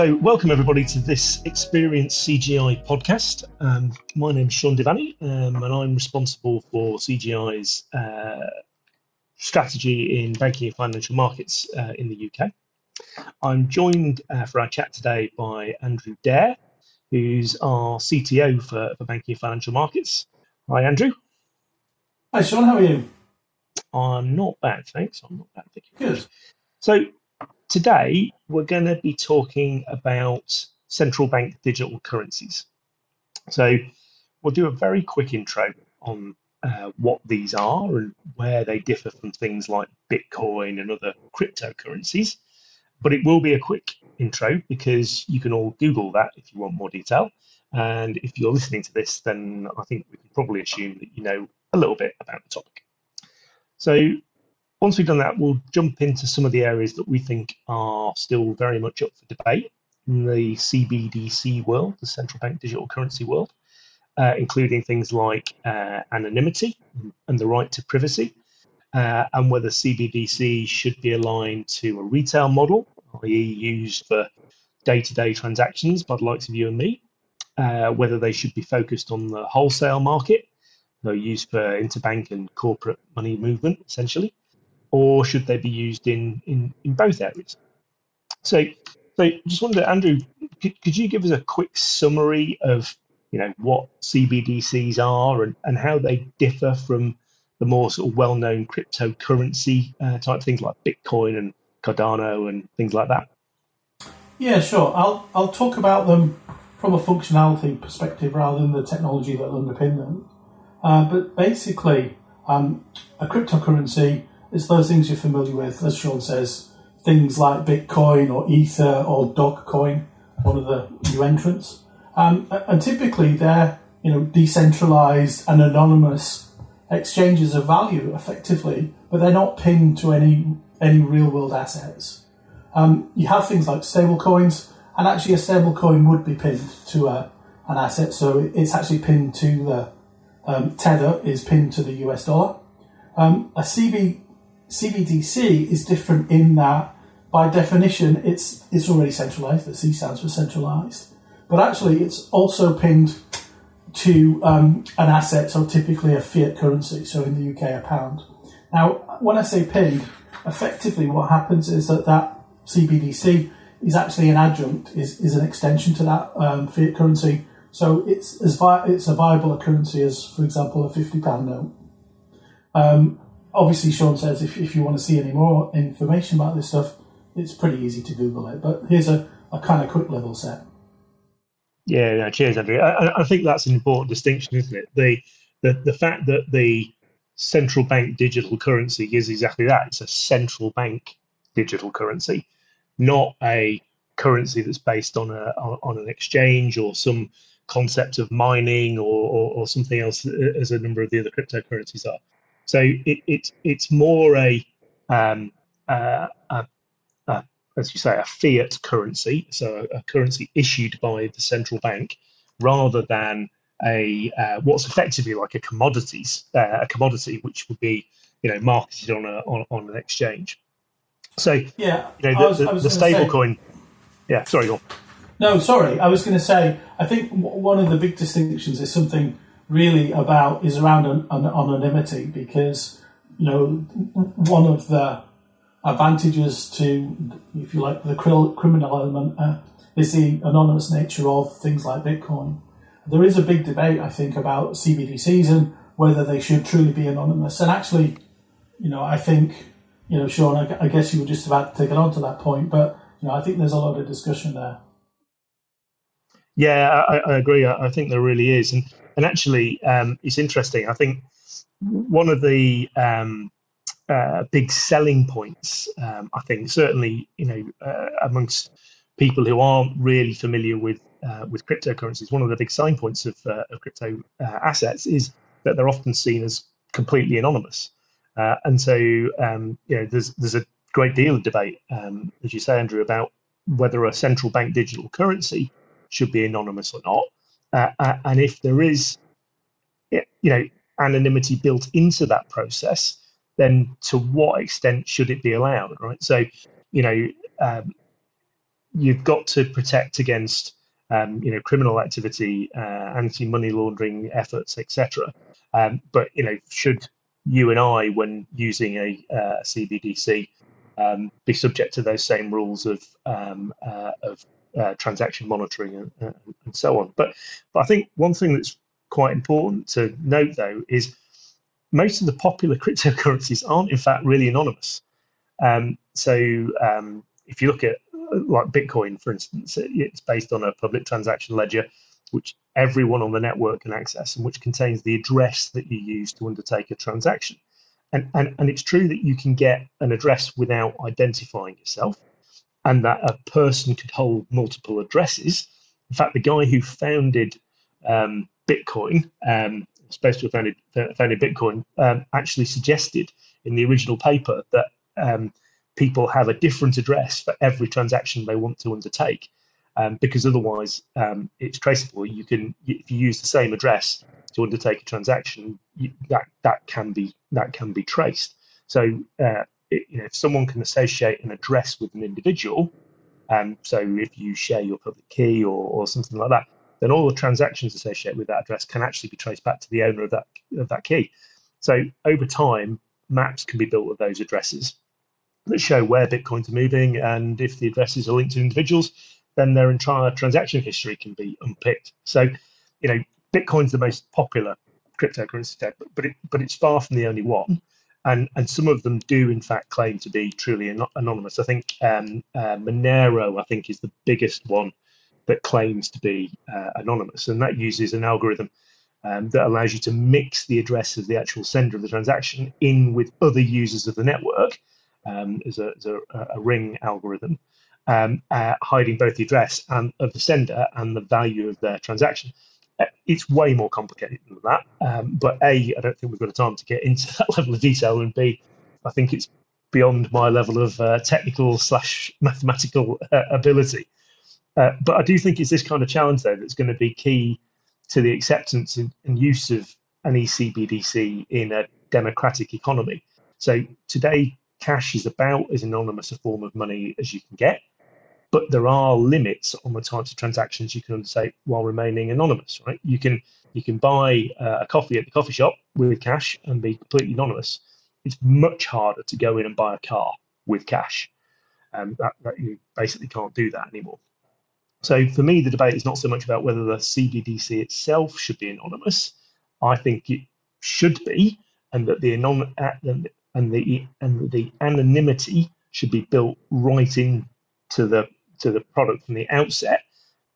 So, welcome everybody to this Experience CGI podcast. Um, my name is Sean Devaney, um, and I'm responsible for CGI's uh, strategy in banking and financial markets uh, in the UK. I'm joined uh, for our chat today by Andrew Dare, who's our CTO for, for banking and financial markets. Hi, Andrew. Hi, Sean. How are you? I'm not bad, thanks. I'm not bad. Thank you. Good. So, Today, we're going to be talking about central bank digital currencies. So, we'll do a very quick intro on uh, what these are and where they differ from things like Bitcoin and other cryptocurrencies. But it will be a quick intro because you can all Google that if you want more detail. And if you're listening to this, then I think we can probably assume that you know a little bit about the topic. So, once we've done that, we'll jump into some of the areas that we think are still very much up for debate in the CBDC world, the central bank digital currency world, uh, including things like uh, anonymity and the right to privacy, uh, and whether CBDC should be aligned to a retail model, i.e., used for day to day transactions by the likes of you and me, uh, whether they should be focused on the wholesale market, they're used for interbank and corporate money movement, essentially or should they be used in, in, in both areas? So, so just wonder, Andrew, could, could you give us a quick summary of you know what CBDCs are and, and how they differ from the more sort of well-known cryptocurrency uh, type things like Bitcoin and Cardano and things like that? Yeah, sure. I'll I'll talk about them from a functionality perspective rather than the technology that underpin them. Uh, but basically, um, a cryptocurrency it's those things you're familiar with, as Sean says, things like Bitcoin or Ether or Dogecoin, one of the new entrants. Um, and typically they're you know decentralized and anonymous exchanges of value effectively, but they're not pinned to any any real world assets. Um, you have things like stablecoins, and actually a stablecoin would be pinned to a, an asset, so it's actually pinned to the um, tether is pinned to the US dollar. Um, a CB CBDC is different in that, by definition, it's it's already centralized. The C stands for centralized, but actually, it's also pinned to um, an asset, so typically a fiat currency. So in the UK, a pound. Now, when I say pinned, effectively, what happens is that that CBDC is actually an adjunct, is, is an extension to that um, fiat currency. So it's as vi- it's a viable currency as, for example, a fifty pound note. Um, obviously, Sean says if, if you want to see any more information about this stuff, it's pretty easy to Google it. But here's a, a kind of quick level set. Yeah, no, cheers, Andrew. I, I, think that's an important distinction, isn't it? The, the the fact that the central bank digital currency is exactly that. It's a central bank digital currency, not a currency that's based on a on an exchange or some concept of mining or, or, or something else uh, as a number of the other cryptocurrencies are. So it, it it's more a, um, uh, a, a, as you say, a fiat currency, so a, currency issued by the central bank, rather than a uh, what's effectively like a commodities uh, a commodity, which would be you know marketed on a on, on an exchange. So yeah, you know the, the, the stable say, coin. Yeah, sorry, go on. No, sorry. I was going to say. I think one of the big distinctions is something really about is around an, an anonymity because you know one of the advantages to, if you like, the criminal element uh, is the anonymous nature of things like Bitcoin. There is a big debate, I think, about CBDCs and whether they should truly be anonymous. And actually, you know, I think, you know, Sean, I, I guess you were just about to take it on to that point, but you know, I think there's a lot of discussion there. Yeah, I, I agree. I, I think there really is, and and actually, um, it's interesting. I think one of the um, uh, big selling points, um, I think, certainly, you know, uh, amongst people who aren't really familiar with uh, with cryptocurrencies, one of the big selling points of, uh, of crypto uh, assets is that they're often seen as completely anonymous. Uh, and so, um, you know, there's there's a great deal of debate, um, as you say, Andrew, about whether a central bank digital currency should be anonymous or not. Uh, uh, and if there is, you know, anonymity built into that process, then to what extent should it be allowed, right? So, you know, um, you've got to protect against um, you know criminal activity, uh, anti-money laundering efforts, etc. Um, but you know, should you and I, when using a, uh, CBDC, um, be subject to those same rules of um, uh, of uh, transaction monitoring and, and, so on. But, but I think one thing that's quite important to note, though, is most of the popular cryptocurrencies aren't, in fact, really anonymous. Um, so um, if you look at like Bitcoin, for instance, it's based on a public transaction ledger, which everyone on the network can access and which contains the address that you use to undertake a transaction. And, and, and it's true that you can get an address without identifying yourself and that a person could hold multiple addresses. In fact, the guy who founded um, Bitcoin, um, supposed to have founded, founded Bitcoin, um, actually suggested in the original paper that um, people have a different address for every transaction they want to undertake, um, because otherwise um, it's traceable. You can, if you use the same address to undertake a transaction, you, that that can be that can be traced. So uh, it, you know, if someone can associate an address with an individual, um, so if you share your public key or, or something like that, then all the transactions associated with that address can actually be traced back to the owner of that of that key. So over time, maps can be built with those addresses that show where bitcoins are moving, and if the addresses are linked to individuals, then their entire transaction history can be unpicked. So, you know, Bitcoin's the most popular cryptocurrency but but, it, but it's far from the only one and and some of them do in fact claim to be truly an- anonymous. I think um, uh, Monero, I think, is the biggest one that claims to be uh, anonymous, and that uses an algorithm um, that allows you to mix the address of the actual sender of the transaction in with other users of the network um, as, a, as a, a, ring algorithm, um, uh, hiding both the address and of the sender and the value of their transaction it's way more complicated than that. Um, but A, I don't think we've got the time to get into that level of detail, and B, I think it's beyond my level of uh, technical slash mathematical uh, ability. Uh, but I do think it's this kind of challenge though that's going to be key to the acceptance and, and use of an ECBDC in a democratic economy. So today, cash is about as anonymous a form of money as you can get but there are limits on the types of transactions you can undertake while remaining anonymous. Right? You can you can buy uh, a coffee at the coffee shop with cash and be completely anonymous. It's much harder to go in and buy a car with cash. Um, that, that you basically can't do that anymore. So for me, the debate is not so much about whether the CBDC itself should be anonymous. I think it should be, and that the anon- and the and the anonymity should be built right into the to the product from the outset,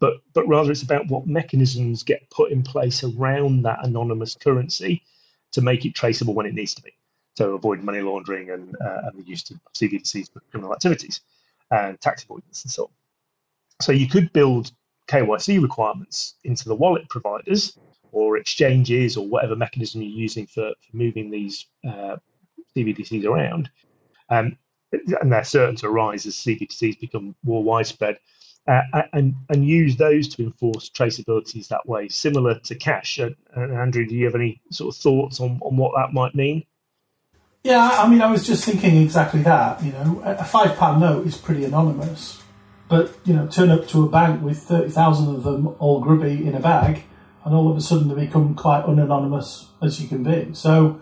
but but rather it's about what mechanisms get put in place around that anonymous currency to make it traceable when it needs to be. So avoid money laundering and, uh, and the use of CBDCs for criminal activities and tax avoidance and so on. So you could build KYC requirements into the wallet providers or exchanges or whatever mechanism you're using for, for moving these uh, CBDCs around. Um, and they're certain to rise as CBDCs become more widespread, uh, and and use those to enforce traceabilities that way, similar to cash. Uh, Andrew, do you have any sort of thoughts on, on what that might mean? Yeah, I mean, I was just thinking exactly that. You know, a five pound note is pretty anonymous, but you know, turn up to a bank with thirty thousand of them all grubby in a bag, and all of a sudden they become quite unanonymous as you can be. So,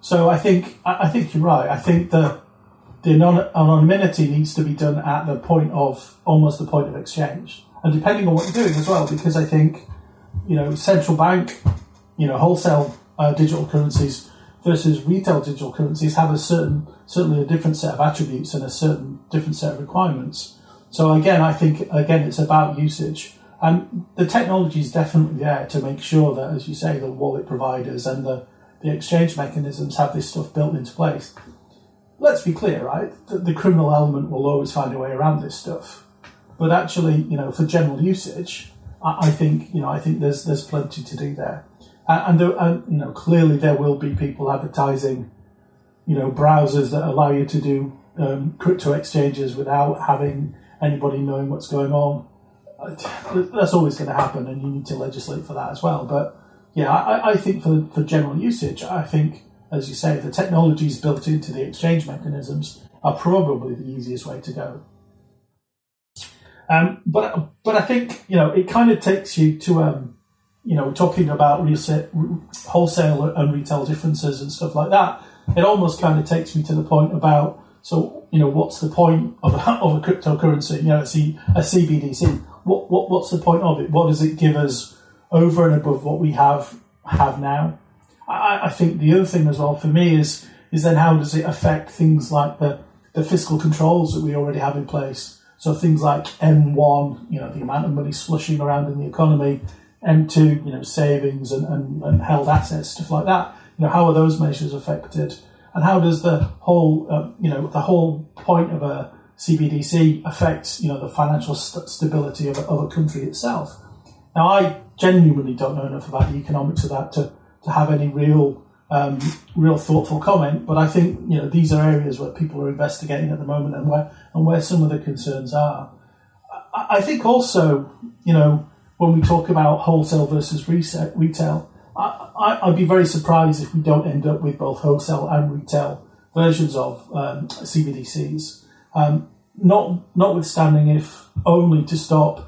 so I think I think you're right. I think the the anonymity needs to be done at the point of almost the point of exchange, and depending on what you're doing as well. Because I think you know central bank, you know wholesale uh, digital currencies versus retail digital currencies have a certain certainly a different set of attributes and a certain different set of requirements. So again, I think again it's about usage. And the technology is definitely there to make sure that, as you say, the wallet providers and the, the exchange mechanisms have this stuff built into place let's be clear, right? The, the, criminal element will always find a way around this stuff. But actually, you know, for general usage, I, I think you know I think there's there's plenty to do there, and, and, there, and you know clearly there will be people advertising, you know, browsers that allow you to do um, crypto exchanges without having anybody knowing what's going on. That's always going to happen, and you need to legislate for that as well. But yeah, I, I think for for general usage, I think as you say, the technologies built into the exchange mechanisms are probably the easiest way to go. Um, but but I think you know it kind of takes you to um, you know talking about wholesale and retail differences and stuff like that. It almost kind of takes me to the point about so you know what's the point of a, of a cryptocurrency? You know, a, C, a CBDC. What, what what's the point of it? What does it give us over and above what we have have now? I, I think the other thing as well for me is is then how does it affect things like the the fiscal controls that we already have in place? So things like M1, you know, the amount of money slushing around in the economy, M2, you know, savings and, and, and held assets, stuff like that. You know, how are those measures affected? And how does the whole, uh, you know, the whole point of a CBDC affect, you know, the financial st- stability of a, of a country itself? Now, I genuinely don't know enough about the economics of that to, to have any real um, real thoughtful comment. But I think you know these are areas where people are investigating at the moment, and where and where some of the concerns are. I, I think also you know when we talk about wholesale versus reset, retail, I, would be very surprised if we don't end up with both wholesale and retail versions of um, CBDCs. Um, not notwithstanding if only to stop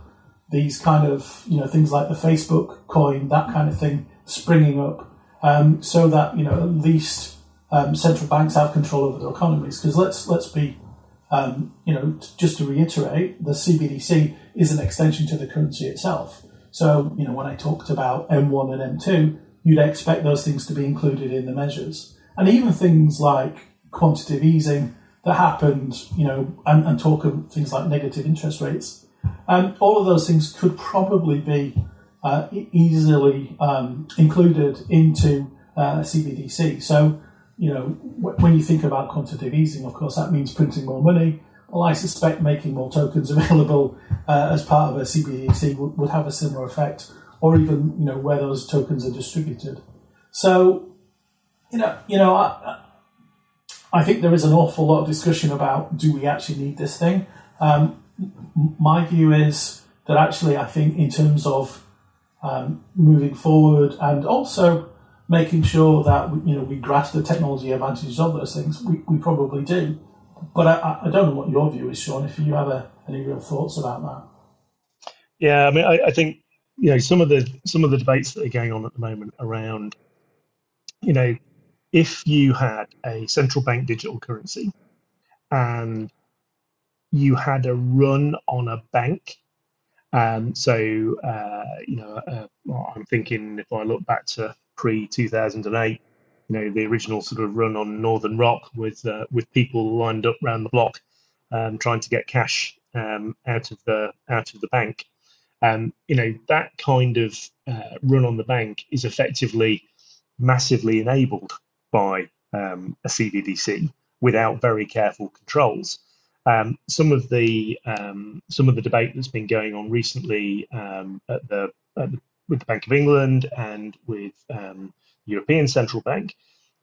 these kind of you know things like the Facebook coin, that kind of thing springing up um, so that you know at least um, central banks have control over their economies. Because let's let's be um, you know just to reiterate, the CBDC is an extension to the currency itself. So you know when I talked about M1 and M2, you'd expect those things to be included in the measures, and even things like quantitative easing that happened, you know, and, and talk of things like negative interest rates. Um, all of those things could probably be uh, easily um, included into uh, CBDC. So, you know, w- when you think about quantitative easing, of course, that means printing more money. Well, I suspect making more tokens available uh, as part of a CBDC would, would have a similar effect, or even you know where those tokens are distributed. So, you know, you know, I, I think there is an awful lot of discussion about do we actually need this thing. Um, my view is that actually, I think in terms of um, moving forward, and also making sure that you know we grasp the technology advantages of those things. We, we probably do, but I, I don't know what your view is, Sean. If you have a, any real thoughts about that? Yeah, I mean, I, I think you know some of the some of the debates that are going on at the moment around you know if you had a central bank digital currency and you had a run on a bank um, so, uh, you know, uh, I'm thinking if I look back to pre 2008, you know, the original sort of run on Northern Rock with uh, with people lined up around the block um, trying to get cash um, out of the out of the bank. Um, you know, that kind of uh, run on the bank is effectively massively enabled by um, a CBDC without very careful controls. Um, some of the um, some of the debate that's been going on recently um, at the, at the, with the Bank of England and with um, European Central Bank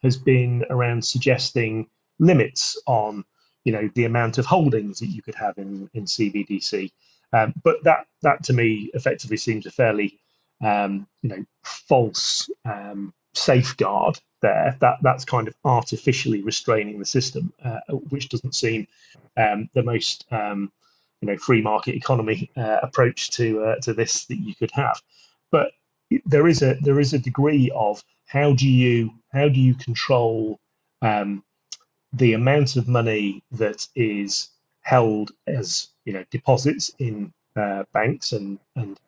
has been around suggesting limits on you know the amount of holdings that you could have in in CBDC. Um, but that that to me effectively seems a fairly um, you know false safeguard there that that's kind of artificially restraining the system uh, which doesn't seem um, the most um, you know free market economy uh, approach to uh, to this that you could have. But there is a there is a degree of how do you how do you control um, the amount of money that is held as you know deposits in uh, banks and and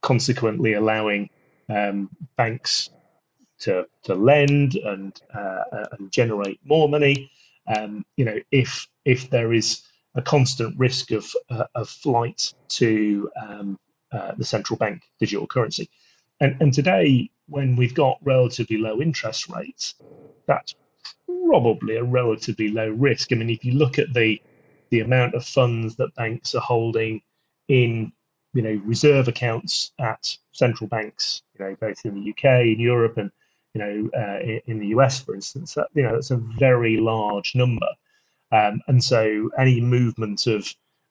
consequently allowing um, banks to to lend and uh, uh, and generate more money. Um, you know, if if there is a constant risk of uh, of flight to um, uh, the central bank digital currency, and and today when we've got relatively low interest rates, that's probably a relatively low risk. I mean, if you look at the the amount of funds that banks are holding in you know reserve accounts at central banks, you know both in the UK, in Europe, and you know, uh, in, the US, for instance, that, you know, that's a very large number. Um, and so any movement of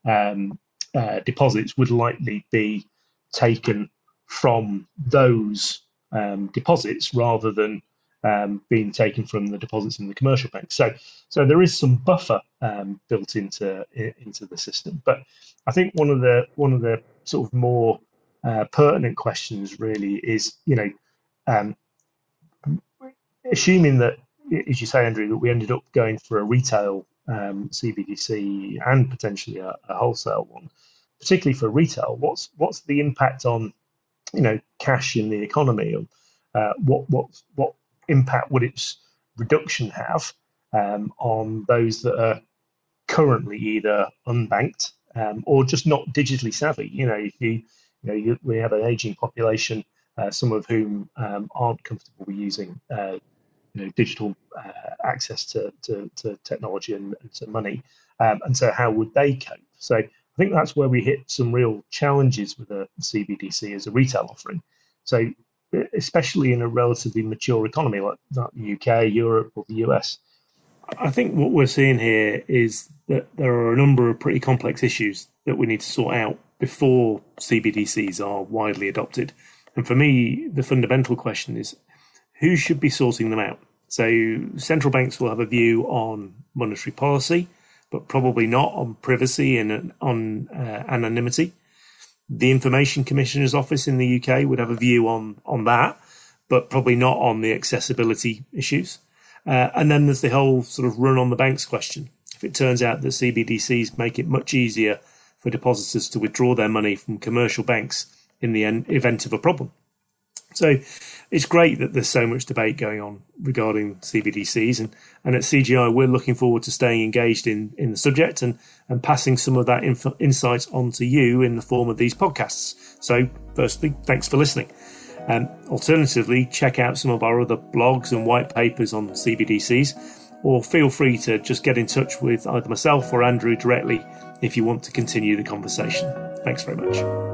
um, uh, deposits would likely be taken from those um, deposits rather than um, being taken from the deposits in the commercial banks. So, so there is some buffer um, built into into the system. But I think one of the one of the sort of more uh, pertinent questions really is, you know, um, assuming that, as you say, Andrew, that we ended up going for a retail um, CBDC and potentially a, a, wholesale one, particularly for retail, what's what's the impact on, you know, cash in the economy? Uh, what what what impact would its reduction have um, on those that are currently either unbanked um, or just not digitally savvy? You know, if you you know you, we have an aging population, uh, some of whom um, aren't comfortable with using uh, you know digital uh, access to, to, to, technology and, and to money, um, and so how would they cope? So I think that's where we hit some real challenges with a CBDC as a retail offering. So especially in a relatively mature economy like the UK, Europe, or the US. I think what we're seeing here is that there are a number of pretty complex issues that we need to sort out before CBDCs are widely adopted. And for me, the fundamental question is who should be sorting them out? So, central banks will have a view on monetary policy, but probably not on privacy and on uh, anonymity. The Information Commissioner's Office in the UK would have a view on on that, but probably not on the accessibility issues. Uh, and then there's the whole sort of run on the banks question. If it turns out that CBDCs make it much easier for depositors to withdraw their money from commercial banks in the event of a problem. So it's great that there's so much debate going on regarding CBDCs, and, and at CGI we're looking forward to staying engaged in, in the subject and, and passing some of that inf- insight on to you in the form of these podcasts. So, firstly, thanks for listening. Um, alternatively, check out some of our other blogs and white papers on CBDCs, or feel free to just get in touch with either myself or Andrew directly if you want to continue the conversation. Thanks very much.